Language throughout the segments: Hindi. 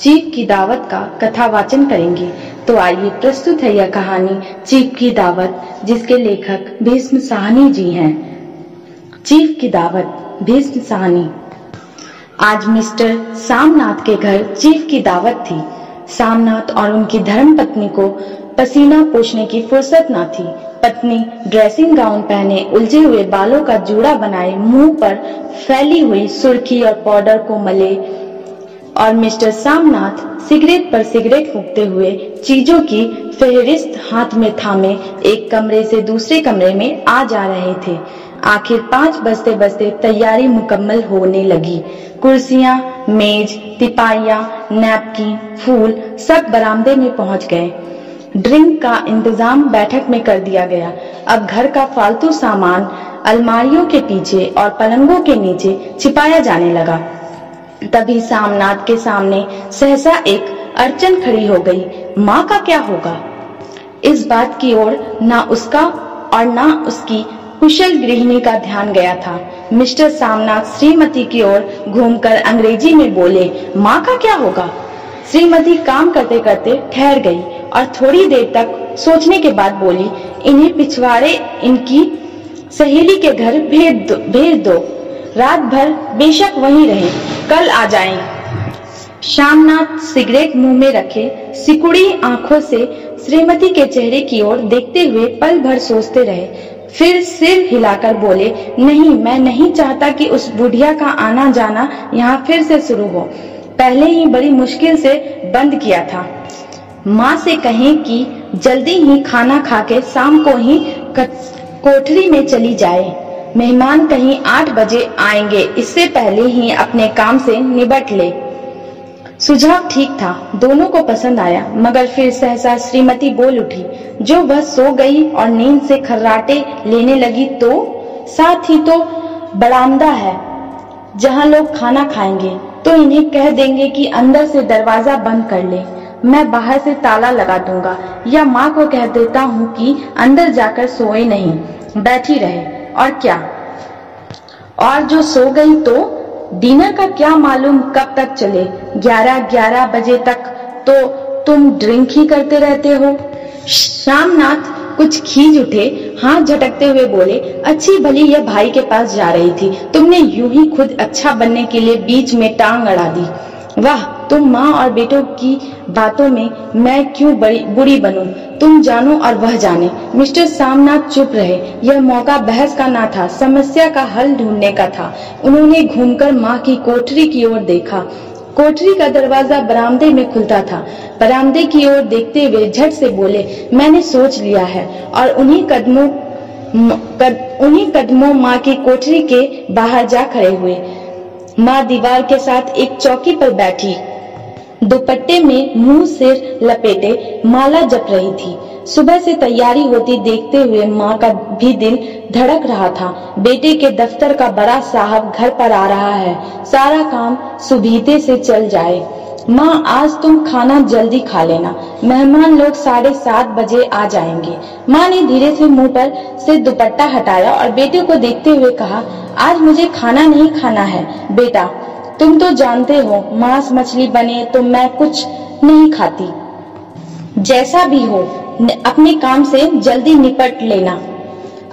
चीफ की दावत का कथा वाचन करेंगे। तो आइए प्रस्तुत है यह कहानी चीफ की दावत, जिसके लेखक भीष्म साहनी जी हैं। चीफ की दावत, भीष्म साहनी। आज मिस्टर सामनाथ के घर चीफ की दावत थी। सामनाथ और उनकी धर्म पत्नी को पसीना पोछने की फुर्सत न थी। पत्नी ड्रेसिंग गाउन पहने उलझे हुए बालों का जूड़ा बनाए मुँह पर फैली हुई सुर्खी और पाउडर को मले और मिस्टर सामनाथ सिगरेट पर सिगरेट फूकते हुए चीज़ों की फेहरिस्त हाथ में थामे एक कमरे से दूसरे कमरे में आ जा रहे थे। आखिर पाँच बजते बजते तैयारी मुकम्मल होने लगी। कुर्सियाँ, मेज, तिपाइया, नैपकिन, फूल सब बरामदे में पहुँच गए। ड्रिंक का इंतज़ाम बैठक में कर दिया गया। अब घर का फालतू सामान अलमारियों के पीछे और पलंगों के नीचे छिपाया जाने लगा। तभी सामनाथ के सामने सहसा एक अर्चन खड़ी हो गई। माँ का क्या होगा? इस बात की ओर ना उसका और ना उसकी कुशल गृहिणी का ध्यान गया था। मिस्टर सामनाथ श्रीमती की ओर घूमकर अंग्रेज़ी में बोले, माँ का क्या होगा? श्रीमती काम करते करते ठहर गई और थोड़ी देर तक सोचने के बाद बोली, इन्हें पिछवाड़े इनकी सहेली के घर भेज दो भेज दो। रात भर बेशक वहीं रहे, कल आ जाएँ। श्यामनाथ सिगरेट मुँह में रखे सिकुड़ी आँखों से श्रीमती के चेहरे की ओर देखते हुए पल भर सोचते रहे। फिर सिर हिलाकर बोले, नहीं, मैं नहीं चाहता कि उस बुढ़िया का आना जाना यहाँ फिर से शुरू हो। पहले ही बड़ी मुश्किल से बंद किया था। माँ से कहें कि जल्दी ही खाना खा के शाम को ही कोठरी में चली जाए। मेहमान कहीं आठ बजे आएँगे, इससे पहले ही अपने काम से निबट ले। सुझाव ठीक था, दोनों को पसंद आया, मगर फिर सहसा श्रीमती बोल उठी, जो वह सो गई और नींद से खर्राटे लेने लगी तो? साथ ही तो बरामदा है, जहाँ लोग खाना खाएँगे तो इन्हें कह देंगे कि अंदर से दरवाज़ा बंद कर ले। मैं बाहर से ताला लगा दूँगा, या माँ को कह देता हूँ कि अंदर जाकर सोए नहीं, बैठी रहे, और क्या? और जो सो गई तो डिनर का क्या मालूम कब तक चले? ग्यारह ग्यारह बजे तक तो तुम ड्रिंक ही करते रहते हो। श्यामनाथ कुछ खींच उठे, हाथ झटकते हुए बोले, अच्छी भली यह भाई के पास जा रही थी। तुमने यूँ ही खुद अच्छा बनने के लिए बीच में टांग अड़ा दी। वाह तुम माँ और बेटों की बातों में मैं क्यों बुरी बनूं? तुम जानो और वह जाने। मिस्टर सामनाथ चुप रहे। यह मौका बहस का ना था समस्या का हल ढूँढने का था। उन्होंने घूमकर माँ की कोठरी की ओर देखा। कोठरी का दरवाज़ा बरामदे में खुलता था। बरामदे की ओर देखते हुए झट से बोले मैंने सोच लिया है। और उन्हीं कदमों कद, उन्हीं कदमों माँ की कोठरी के बाहर जा खड़े हुए। माँ दीवार के साथ एक चौकी पर बैठी। दुपट्टे में मुँह सिर लपेटे माला जप रही थी। सुबह से तैयारी होती देखते हुए माँ का भी दिल धड़क रहा था। बेटे के दफ्तर का बड़ा साहब घर पर आ रहा है। सारा काम सुबीते से चल जाए। माँ, आज तुम खाना जल्दी खा लेना। मेहमान लोग साढ़े सात बजे आ जाएँगे। माँ ने धीरे से मुँह पर से दुपट्टा हटाया और बेटे को देखते हुए कहा, आज मुझे खाना नहीं खाना है। बेटा तुम तो जानते हो, मांस मछली बने तो मैं कुछ नहीं खाती। जैसा भी हो अपने काम से जल्दी निपट लेना।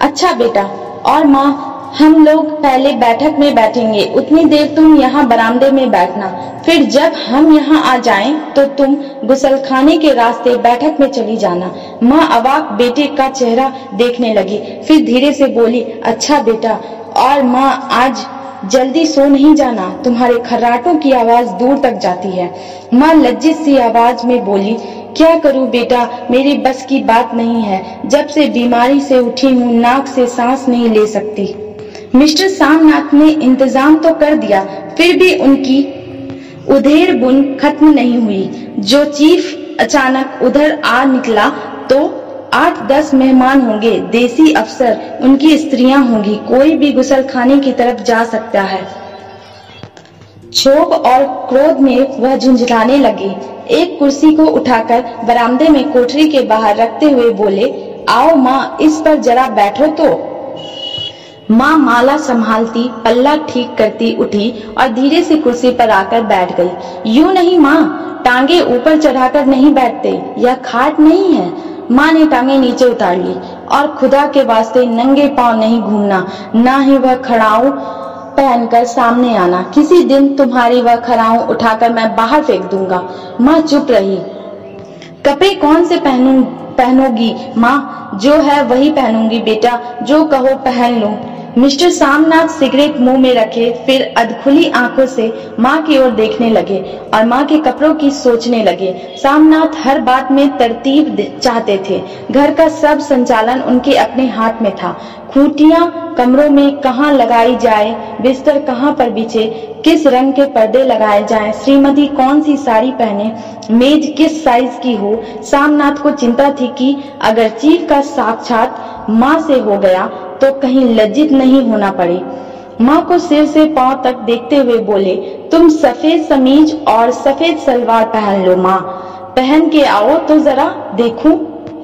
अच्छा बेटा, और माँ, हम लोग पहले बैठक में बैठेंगे, उतनी देर तुम यहाँ बरामदे में बैठना। फिर जब हम यहाँ आ जाएँ तो तुम गुसलखाने के रास्ते बैठक में चली जाना। माँ अवाक बेटे का चेहरा देखने लगी, फिर धीरे से बोली अच्छा बेटा, और माँ, आज जल्दी सो नहीं जाना। तुम्हारे खर्राटों की आवाज़ दूर तक जाती है। माँ लज्जित सी आवाज़ में बोली, क्या करूँ बेटा? मेरी बस की बात नहीं है। जब से बीमारी से उठी हूँ, नाक से सांस नहीं ले सकती। मिस्टर सामनाथ ने इंतज़ाम तो कर दिया, फिर भी उनकी उधेर बुन खत्म नहीं हुई। जो चीफ अचानक उधर आ निकला तो आठ दस मेहमान होंगे, देसी अफसर, उनकी स्त्रियाँ होंगी, कोई भी गुसल खाने की तरफ़ जा सकता है। क्षोभ और क्रोध में वह झुंझलाने लगे। एक कुर्सी को उठाकर बरामदे में कोठरी के बाहर रखते हुए बोले, आओ माँ, इस पर जरा बैठो तो। माँ माला संभालती, पल्ला ठीक करती उठी और धीरे से कुर्सी पर आकर बैठ गई। यूँ नहीं माँ, टांगे ऊपर चढ़ाकर नहीं बैठते, यह खाट नहीं है। माँ ने टांगे नीचे उतार ली और खुदा के वास्ते नंगे पाँव नहीं घूमना, ना ही वह खड़ाऊ पहनकर सामने आना। किसी दिन तुम्हारी वह खड़ाऊ उठाकर मैं बाहर फेंक दूँगा। माँ चुप रही। कपड़े कौन से पहनू पहनूँगी? माँ, जो है वही पहनूँगी बेटा, जो कहो पहन लूँ। मिस्टर सामनाथ सिगरेट मुँह में रखे फिर अधखुली आँखों से माँ की ओर देखने लगे और माँ के कपड़ों की सोचने लगे। सामनाथ हर बात में तरतीब चाहते थे। घर का सब संचालन उनके अपने हाथ में था। खूटियाँ कमरों में कहाँ लगाई जाए बिस्तर कहाँ पर बिछे किस रंग के पर्दे लगाए जाएँ, श्रीमती कौन सी साड़ी पहने मेज किस साइज़ की हो? सामनाथ को चिंता थी कि अगर चीफ का साक्षात माँ से हो गया तो कहीं लज्जित नहीं होना पड़े। माँ को सिर से पाँव तक देखते हुए बोले, तुम सफ़ेद समीज और सफ़ेद सलवार पहन लो माँ। पहन के आओ तो जरा देखूँ।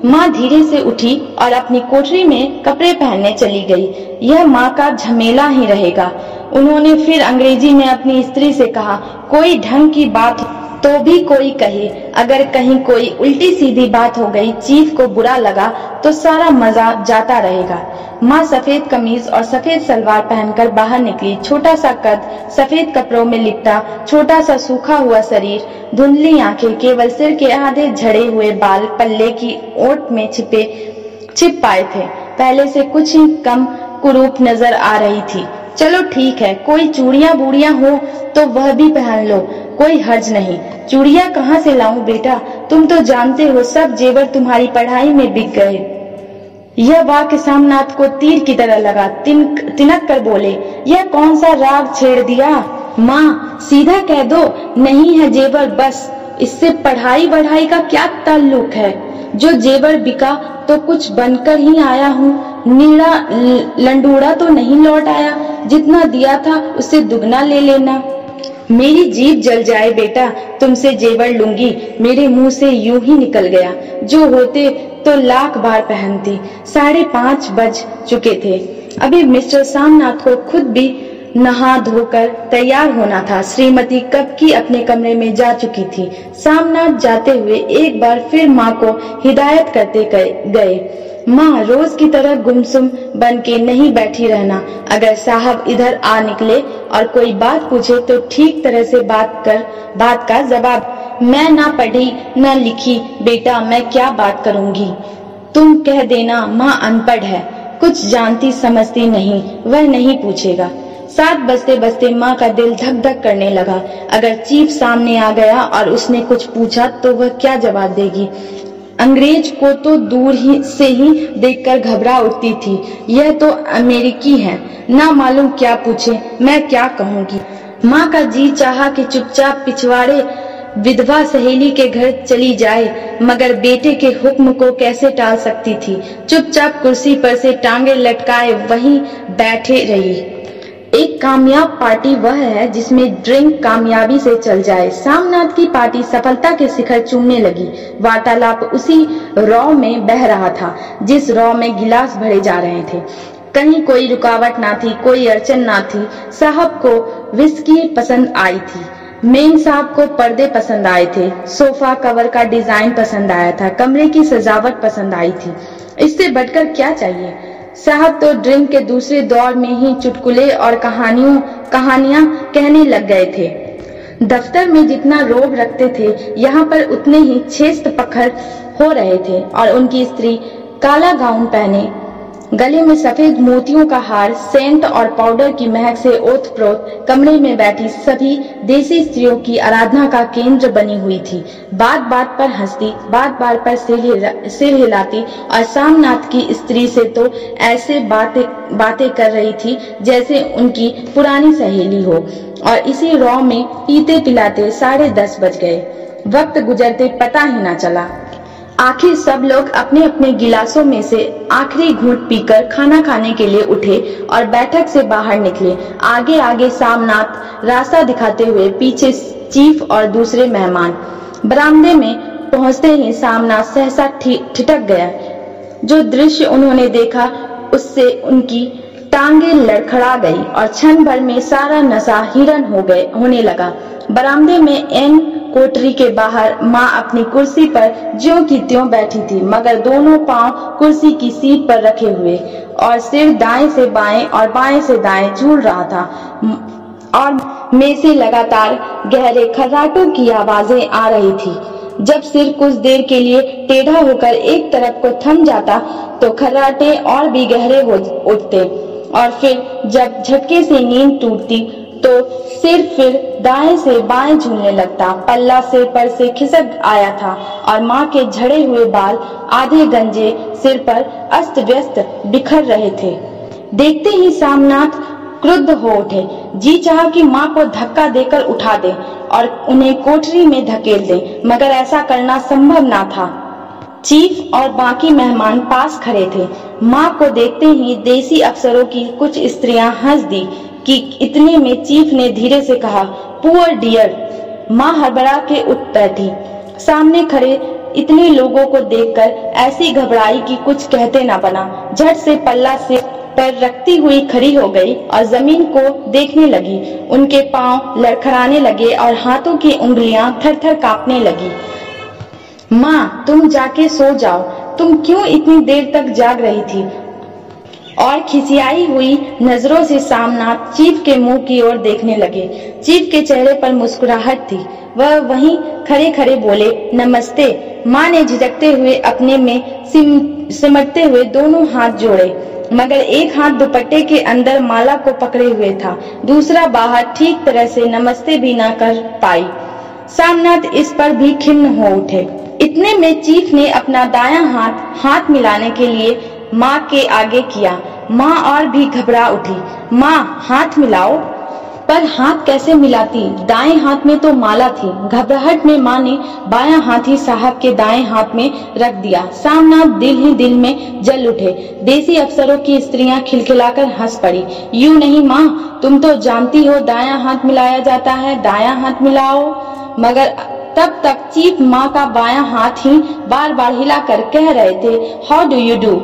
माँ धीरे से उठी और अपनी कोठरी में कपड़े पहनने चली गई। यह माँ का झमेला ही रहेगा। उन्होंने फिर अंग्रेज़ी में अपनी स्त्री से कहा, कोई ढंग की बात तो भी कोई कहे, अगर कहीं कोई उल्टी सीधी बात हो गई चीफ को बुरा लगा तो सारा मज़ा जाता रहेगा। माँ सफ़ेद कमीज और सफ़ेद सलवार पहनकर बाहर निकली छोटा सा कद सफ़ेद कपड़ों में लिपटा छोटा सा सूखा हुआ शरीर, धुंधली आँखें केवल सिर के आधे झड़े हुए बाल पल्ले की ओट में छिपे, छिप पाए थे। पहले से कुछ ही कम कुरूप नज़र आ रही थी। चलो ठीक है, कोई चूड़िया बूढ़िया हो तो वह भी पहन लो। कोई हर्ज नहीं। चूड़िया कहाँ से लाऊं बेटा? तुम तो जानते हो सब जेवर तुम्हारी पढ़ाई में बिक गए। यह वाक्य सामनाथ को तीर की तरह लगा, तिनक तिनक कर बोले, यह कौन सा राग छेड़ दिया? माँ, सीधा कह दो, नहीं है जेवर, बस। इससे पढ़ाई बढ़ाई का क्या ताल्लुक है? जो जेवर बिका तो कुछ बनकर ही आया हूँ। नीड़ा लंडूड़ा तो नहीं लौट आया। जितना दिया था उससे दुगना ले लेना। मेरी जीप जल जाए बेटा, तुमसे जेवर लूँगी। मेरे मुँह से यूँ ही निकल गया। जो होते तो लाख बार पहनती। साढ़े पाँच बज चुके थे। अभी मिस्टर सामनाथ को खुद भी नहा धोकर तैयार होना था। श्रीमती कब की अपने कमरे में जा चुकी थी। सामनाथ जाते हुए एक बार फिर माँ को हिदायत करते गए। माँ रोज की तरह गुमसुम बन के नहीं बैठी रहना। अगर साहब इधर आ निकले और कोई बात पूछे तो ठीक तरह से बात कर, बात का जवाब, मैं ना पढ़ी, ना लिखी, बेटा मैं क्या बात करूँगी? तुम कह देना माँ अनपढ़ है, कुछ जानती समझती नहीं, वह नहीं पूछेगा। सात बजते बजते माँ का दिल धक धक करने लगा। अगर चीफ सामने आ गया और उसने कुछ पूछा तो वह क्या जवाब देगी? अंग्रेज़ को तो दूर ही, से ही देखकर घबरा उठती थी। यह तो अमेरिकी है। ना मालूम क्या पूछे, मैं क्या कहूँगी? माँ का जी चाहा कि चुपचाप पिछवाड़े विधवा सहेली के घर चली जाए, मगर बेटे के हुक्म को कैसे टाल सकती थी? चुपचाप कुर्सी पर से टांगे लटकाए, वहीं बैठे रही। एक कामयाब पार्टी वह है जिसमें ड्रिंक कामयाबी से चल जाए। सामनाथ की पार्टी सफलता के शिखर चूमने लगी। वार्तालाप उसी रॉ में बह रहा था, जिस रॉ में गिलास भरे जा रहे थे। कहीं कोई रुकावट ना थी, कोई अड़चन ना थी। साहब को विस्की पसंद आई थी। मेन साहब को पर्दे पसंद आए थे। सोफा कवर का डिज़ाइन पसंद आया था। कमरे की सजावट पसंद आई थी। इससे बढ़कर क्या चाहिए? साहब तो ड्रिंक के दूसरे दौर में ही चुटकुले और कहानियों, कहानियाँ कहने लग गए थे। दफ्तर में जितना रोब रखते थे, यहाँ पर उतने ही छेस्त पखर हो रहे थे और उनकी स्त्री काला गाउन पहने गले में सफ़ेद मोतियों का हार, सेंट और पाउडर की महक से ओत प्रोत कमरे में बैठी सभी देसी स्त्रियों की आराधना का केंद्र बनी हुई थी। बात बात पर हंसती, बात बात पर सिर हिलाती और सामनाथ की स्त्री से तो ऐसे बातें बातें कर रही थी जैसे उनकी पुरानी सहेली हो। और इसी रॉ में पीते पिलाते साढ़े दस बज गए। वक्त गुजरते पता ही ना चला। आखिर सब लोग अपने अपने गिलासों में से आखिरी घूट पीकर खाना खाने के लिए उठे और बैठक से बाहर निकले। आगे आगे सामनाथ रास्ता दिखाते हुए पीछे चीफ और दूसरे मेहमान। बरामदे में पहुँचते ही सामनाथ सहसा ठिठक गया। जो दृश्य उन्होंने देखा, उससे उनकी टांगे लड़खड़ा गई और क्षण भर में सारा नशा हिरन हो गए होने लगा। बरामदे में एन कोठरी के बाहर माँ अपनी कुर्सी पर ज्यो की त्यों बैठी थी, मगर दोनों पाँव कुर्सी की सीट पर रखे हुए और सिर दाएँ से बाएँ और बाएँ से दाएँ झूल रहा था। और में से लगातार गहरे खर्राटों की आवाज़ें आ रही थी। जब सिर कुछ देर के लिए टेढ़ा होकर एक तरफ़ को थम जाता तो खर्राटे और भी गहरे हो उठते। और फिर जब झटके से नींद टूटती तो सिर फिर दाएँ से बाएँ झूलने लगता। पल्ला सिर पर से खिसक आया था और माँ के झड़े हुए बाल आधे गंजे सिर पर अस्त व्यस्त बिखर रहे थे। देखते ही सामनाथ क्रुद्ध हो उठे। जी चाह कि माँ को धक्का देकर उठा दे और उन्हें कोठरी में धकेल दे, मगर ऐसा करना संभव ना था। चीफ और बाकी मेहमान पास खड़े थे। माँ को देखते ही देसी अफसरों की कुछ स्त्रियाँ हंस दी। कि इतने में चीफ ने धीरे से कहा, पुअर डियर, माँ हड़बड़ा के उठ बैठी। सामने खड़े इतने लोगों को देखकर ऐसी घबराई कि कुछ कहते ना बना। झट से पल्ला से पर रखती हुई खड़ी हो गई और ज़मीन को देखने लगी। उनके पाँव लड़खड़ाने लगे और हाथों की उंगलियाँ थर थर कांपने लगी। माँ, तुम जाके सो जाओ। तुम क्यों इतनी देर तक जाग रही थी? और खिसियाई हुई नज़रों से सामना चीफ के मुँह की ओर देखने लगे। चीफ के चेहरे पर मुस्कुराहट थी। वह वहीं खड़े खड़े बोले नमस्ते। माँ ने झिझकते हुए अपने में सिम, सिमटते हुए दोनों हाथ जोड़े। मगर एक हाथ दुपट्टे के अंदर माला को पकड़े हुए था। दूसरा बाहर ठीक तरह से नमस्ते भी न कर पाई। सामनाथ इस पर भी खिन्न हो उठे। इतने में चीफ ने अपना दायां हाथ हाथ मिलाने के लिए माँ के आगे किया। माँ और भी घबरा उठी। माँ, हाथ मिलाओ। पर हाथ कैसे मिलाती? दाएँ हाथ में तो माला थी। घबराहट में माँ ने बायां हाथ ही साहब के दाएँ हाथ में रख दिया। सामना दिल ही दिल में जल उठे। देसी अफसरों की स्त्रियाँ खिलखिलाकर हंस पड़ी। यू नहीं माँ, तुम तो जानती हो दायां हाथ मिलाया जाता है। दायां हाथ मिलाओ। मगर तब तक चीफ माँ का बायां हाथ ही बार बार हिलाकर कह रहे थे हाउ डू यू डू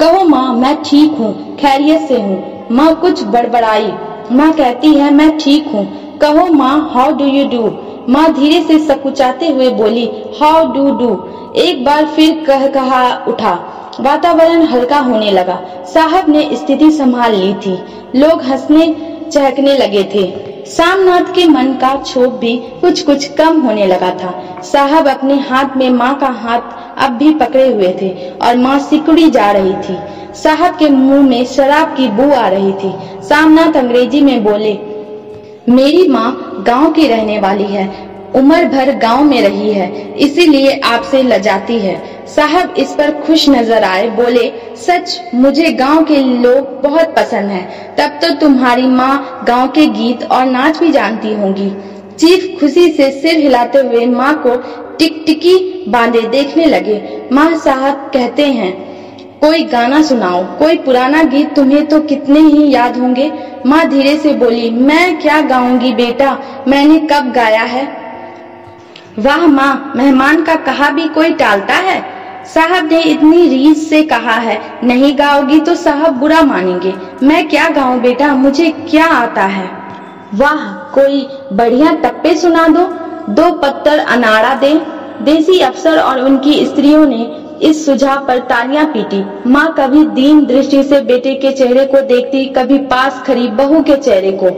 कहो माँ, मैं ठीक हूँ, खैरियत से हूँ। माँ कुछ बड़बड़ाई। माँ कहती है, मैं ठीक हूँ। कहो माँ हाउ डू यू डू माँ धीरे से सकुचाते हुए बोली हाउ डू डू एक बार फिर कह कहा उठा। वातावरण हल्का होने लगा। साहब ने स्थिति संभाल ली थी। लोग हंसने, चहकने लगे थे। सामनाथ के मन का क्षोभ भी कुछ कुछ कम होने लगा था। साहब अपने हाथ में माँ का हाथ अब भी पकड़े हुए थे और माँ सिकुड़ी जा रही थी। साहब के मुँह में शराब की बू आ रही थी। सामनाथ अंग्रेज़ी में बोले, मेरी माँ गाँव की रहने वाली है। उम्र भर गाँव में रही है। इसीलिए आपसे लजाती है। साहब इस पर खुश नज़र आए, बोले, सच, मुझे गाँव के लोग बहुत पसंद हैं। तब तो तुम्हारी माँ गाँव के गीत और नाच भी जानती होंगी। चीफ खुशी से सिर हिलाते हुए माँ को टिकटिकी बांधे देखने लगे। माँ साहब कहते हैं, कोई गाना सुनाओ, कोई पुराना गीत, तुम्हें तो कितने ही याद होंगे। माँ धीरे से बोली, मैं क्या गाऊँगी बेटा? मैंने कब गाया है? वाह माँ, मेहमान का कहा भी कोई टालता है? साहब ने इतनी रीस से कहा है, नहीं गाओगी तो साहब बुरा मानेंगे। मैं क्या गाऊं बेटा? मुझे क्या आता है? वाह, कोई बढ़िया टप्पे सुना दो। दो पत्थर अनाड़ा दे। देसी अफसर और उनकी स्त्रियों ने इस सुझाव पर तालियाँ पीटी। माँ कभी दीन दृष्टि से बेटे के चेहरे को देखती, कभी पास खड़ी बहू के चेहरे को।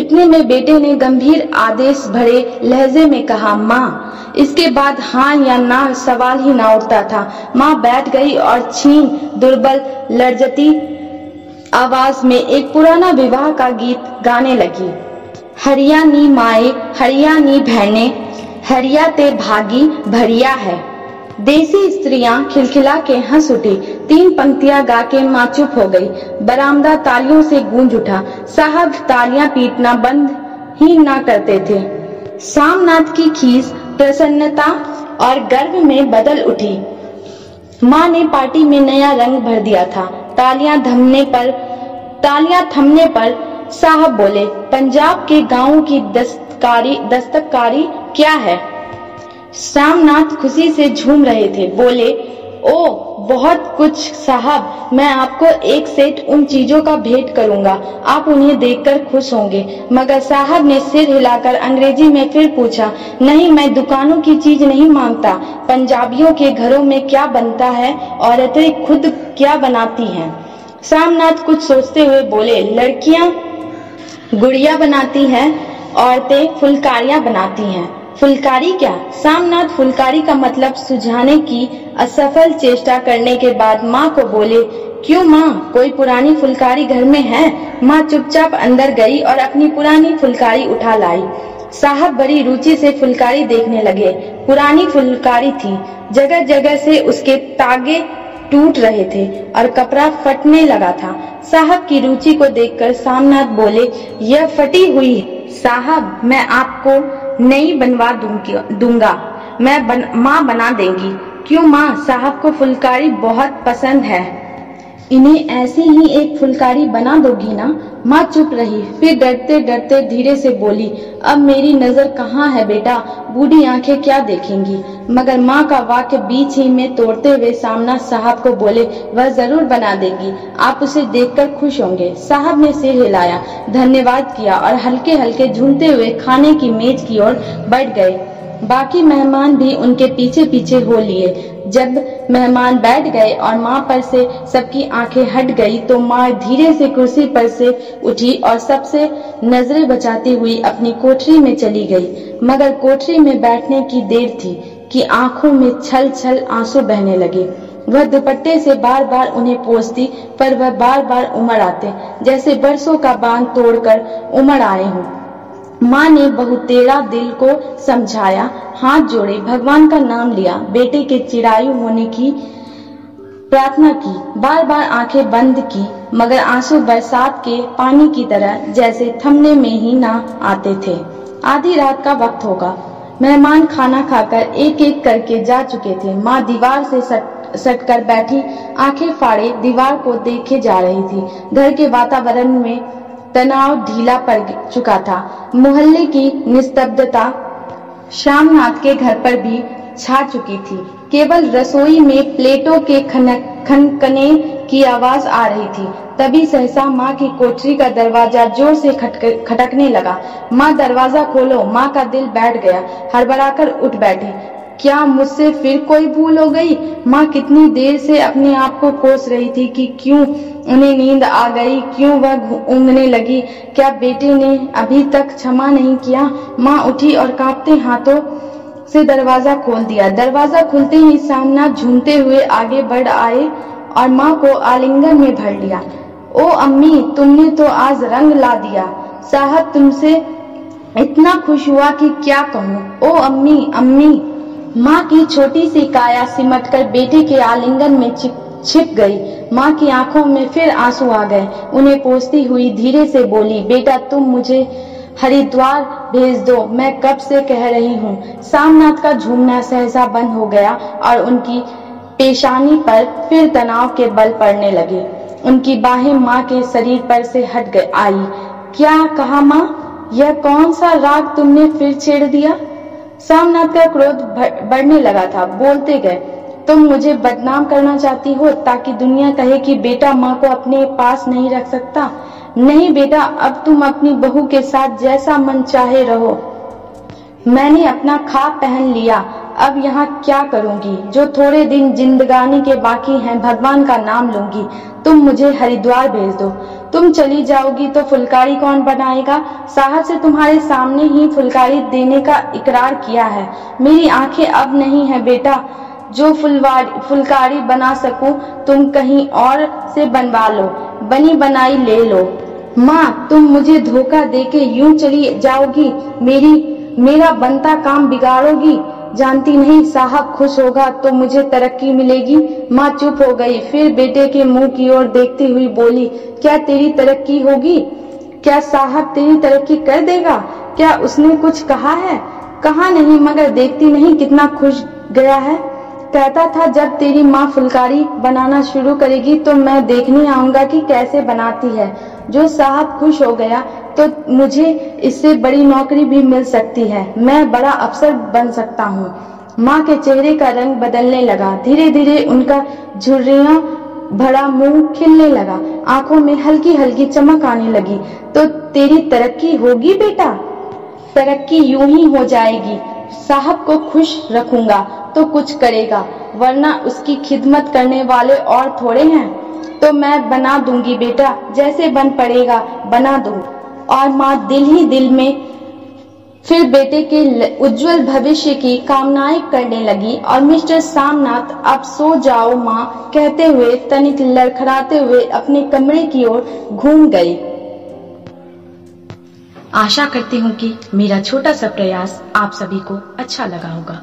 इतने में बेटे ने गंभीर आदेश भरे लहजे में कहा, माँ, इसके बाद हाँ या ना सवाल ही ना उठता था। माँ बैठ गई और छीन दुर्बल लड़जती आवाज़ में एक पुराना विवाह का गीत गाने लगी। हरिया नी माए हरिया नी बहने, हरिया ते भागी, भरिया है। देसी स्त्रियाँ खिलखिला के हंस उठी, तीन पंक्तियाँ गा के माँ चुप हो गई। बरामदा तालियों से गूंज उठा, साहब तालियाँ पीटना बंद ही ना करते थे। सामनाथ की खीस प्रसन्नता और गर्व में बदल उठी। माँ ने पार्टी में नया रंग भर दिया था। तालियाँ थमने पर, तालियाँ थमने पर साहब बोले, पंजाब के गाँवों की दस्तकारी दस्तकारी क्या है? सामनाथ खुशी से झूम रहे थे, बोले, ओ, बहुत कुछ साहब, मैं आपको एक सेट उन चीज़ों का भेंट करूँगा, आप उन्हें देखकर खुश होंगे। मगर साहब ने सिर हिलाकर अंग्रेज़ी में फिर पूछा, नहीं, मैं दुकानों की चीज़ नहीं माँगता, पंजाबियों के घरों में क्या बनता है, औरतें खुद क्या बनाती हैं? सामनाथ कुछ सोचते हुए बोले, लड़कियाँ गुड़िया बनाती है, औरतें फुलकारियाँ बनाती हैं। फुलकारी क्या? सामनाथ फुलकारी का मतलब सुझाने की असफल चेष्टा करने के बाद माँ को बोले, क्यों माँ? कोई पुरानी फुलकारी घर में है? माँ चुपचाप अंदर गई और अपनी पुरानी फुलकारी उठा लाई। साहब बड़ी रुचि से फुलकारी देखने लगे। पुरानी फुलकारी थी। जगह जगह से उसके तागे टूट रहे थे और कपड़ा फटने लगा था। साहब की रुचि को देखकर सामनाथ बोले यह फटी हुई साहब मैं आपको नई बनवा दूँगा। मैं बन, माँ बना देंगी। क्यों माँ? साहब को फुलकारी बहुत पसंद है। इन्हें ऐसे ही एक फुलकारी बना दोगी ना? माँ चुप रही, फिर डरते डरते धीरे से बोली, अब मेरी नज़र कहाँ है बेटा? बूढ़ी आँखें क्या देखेंगी? मगर माँ का वाक्य बीच ही में तोड़ते हुए सामना साहब को बोले, वह ज़रूर बना देगी। आप उसे देखकर खुश होंगे। साहब ने सिर हिलाया, धन्यवाद किया और हल्के हल्के झूमते हुए खाने की मेज की ओर बढ़ गए। बाकी मेहमान भी उनके पीछे पीछे हो लिए। जब मेहमान बैठ गए और माँ पर से सबकी आँखें हट गई तो माँ धीरे से कुर्सी पर से उठी और सबसे नज़रें बचाती हुई अपनी कोठरी में चली गई। मगर कोठरी में बैठने की देर थी कि आँखों में छल छल आँसू बहने लगे। वह दुपट्टे से बार बार उन्हें पोसती, पर वह बार बार उमड़ आते। जैसे बरसों का बाँध तोड़कर उमड़ आए हों। माँ ने बहुतेरा दिल को समझाया, हाथ जोड़े, भगवान का नाम लिया। बेटे के चिरायु होने की प्रार्थना की बार बार आँखें बंद की, मगर आँसू बरसात के पानी की तरह जैसे थमने में ही ना आते थे। आधी रात का वक्त होगा। मेहमान खाना खाकर एक एक करके जा चुके थे। माँ दीवार से सट सट कर बैठी, आँखें फाड़े, दीवार को देखे जा रही थी। घर के वातावरण में तनाव ढीला पड़ चुका था। मोहल्ले की निस्तब्धता श्यामनाथ के घर पर भी छा चुकी थी। केवल रसोई में प्लेटों के खनकने की आवाज़ आ रही थी। तभी सहसा माँ की कोठरी का दरवाज़ा ज़ोर से खटकने लगा। माँ दरवाज़ा खोलो, माँ का दिल बैठ गया, हड़बड़ाकर उठ बैठी। क्या मुझसे फिर कोई भूल हो गई? माँ कितनी देर से अपने आप को कोस रही थी कि क्यों उन्हें नींद आ गई? क्यों वह ऊँगने लगी? क्या बेटे ने अभी तक क्षमा नहीं किया? माँ उठी और कांपते हाथों से दरवाज़ा खोल दिया। दरवाज़ा खुलते ही सामना झूमते हुए आगे बढ़ आए और माँ को आलिंगन में भर लिया। ओ अम्मी, तुमने तो आज रंग ला दिया। साहब, तुमसे इतना खुश हुआ कि क्या कहूँ? ओ अम्मी अम्मी माँ की छोटी सी काया सिमटकर बेटे के आलिंगन में छिप गई। माँ की आँखों में फिर आँसू आ गए। उन्हें पोसती हुई धीरे से बोली, बेटा, तुम मुझे हरिद्वार भेज दो। मैं कब से कह रही हूँ? सामनाथ का झूमना सहसा बंद हो गया और उनकी पेशानी पर फिर तनाव के बल पड़ने लगे। उनकी बाहें माँ के शरीर पर से हट गई, आई। क्या कहा माँ? यह कौन सा राग तुमने फिर छेड़ दिया? सामनाथ का क्रोध बढ़ने लगा था। बोलते गए, तुम मुझे बदनाम करना चाहती हो ताकि दुनिया कहे कि बेटा माँ को अपने पास नहीं रख सकता? नहीं बेटा, अब तुम अपनी बहू के साथ जैसा मन चाहे रहो। मैंने अपना खा पहन लिया अब यहाँ क्या करूँगी? जो थोड़े दिन जिंदगानी के बाकी हैं, भगवान का नाम लूँगी। तुम मुझे हरिद्वार भेज दो। तुम चली जाओगी तो फुलकारी कौन बनाएगा? साहब से तुम्हारे सामने ही फुलकारी देने का इकरार किया है। मेरी आँखें अब नहीं है, बेटा। जो फुलवारी, फुलकारी बना सकूँ, तुम कहीं और से बनवा लो। बनी बनाई ले लो। माँ, तुम मुझे धोखा देके यूँ चली जाओगी? मेरी, मेरा बनता काम बिगाड़ोगी? जानती नहीं, साहब खुश होगा तो मुझे तरक्की मिलेगी। माँ चुप हो गई, फिर बेटे के मुँह की ओर देखती हुई बोली, क्या तेरी तरक्की होगी? क्या साहब तेरी तरक्की कर देगा? क्या उसने कुछ कहा है? कहा नहीं, मगर देखती नहीं कितना खुश गया है। कहता था, जब तेरी माँ फुलकारी बनाना शुरू करेगी तो मैं देखने आऊँगा कि कैसे बनाती है। जो साहब खुश हो गया तो मुझे इससे बड़ी नौकरी भी मिल सकती है। मैं बड़ा अफसर बन सकता हूँ। माँ के चेहरे का रंग बदलने लगा। धीरे धीरे उनका झुर्रिया भरा मुँह खिलने लगा। आँखों में हल्की हल्की चमक आने लगी। तो तेरी तरक्की होगी बेटा? तरक्की यूँ ही हो जाएगी। साहब को खुश रखूँगा तो कुछ करेगा, वरना उसकी खिदमत करने वाले और थोड़े हैं। तो मैं बना दूँगी बेटा, जैसे बन पड़ेगा, बना दूँ। और माँ दिल ही दिल में फिर बेटे के उज्जवल भविष्य की कामनाएँ करने लगी और मिस्टर सामनाथ, अब सो जाओ माँ, कहते हुए, तनिक लड़खड़ाते हुए अपने कमरे की ओर घूम गई। आशा करती हूँ कि मेरा छोटा सा प्रयास आप सभी को अच्छा लगा होगा।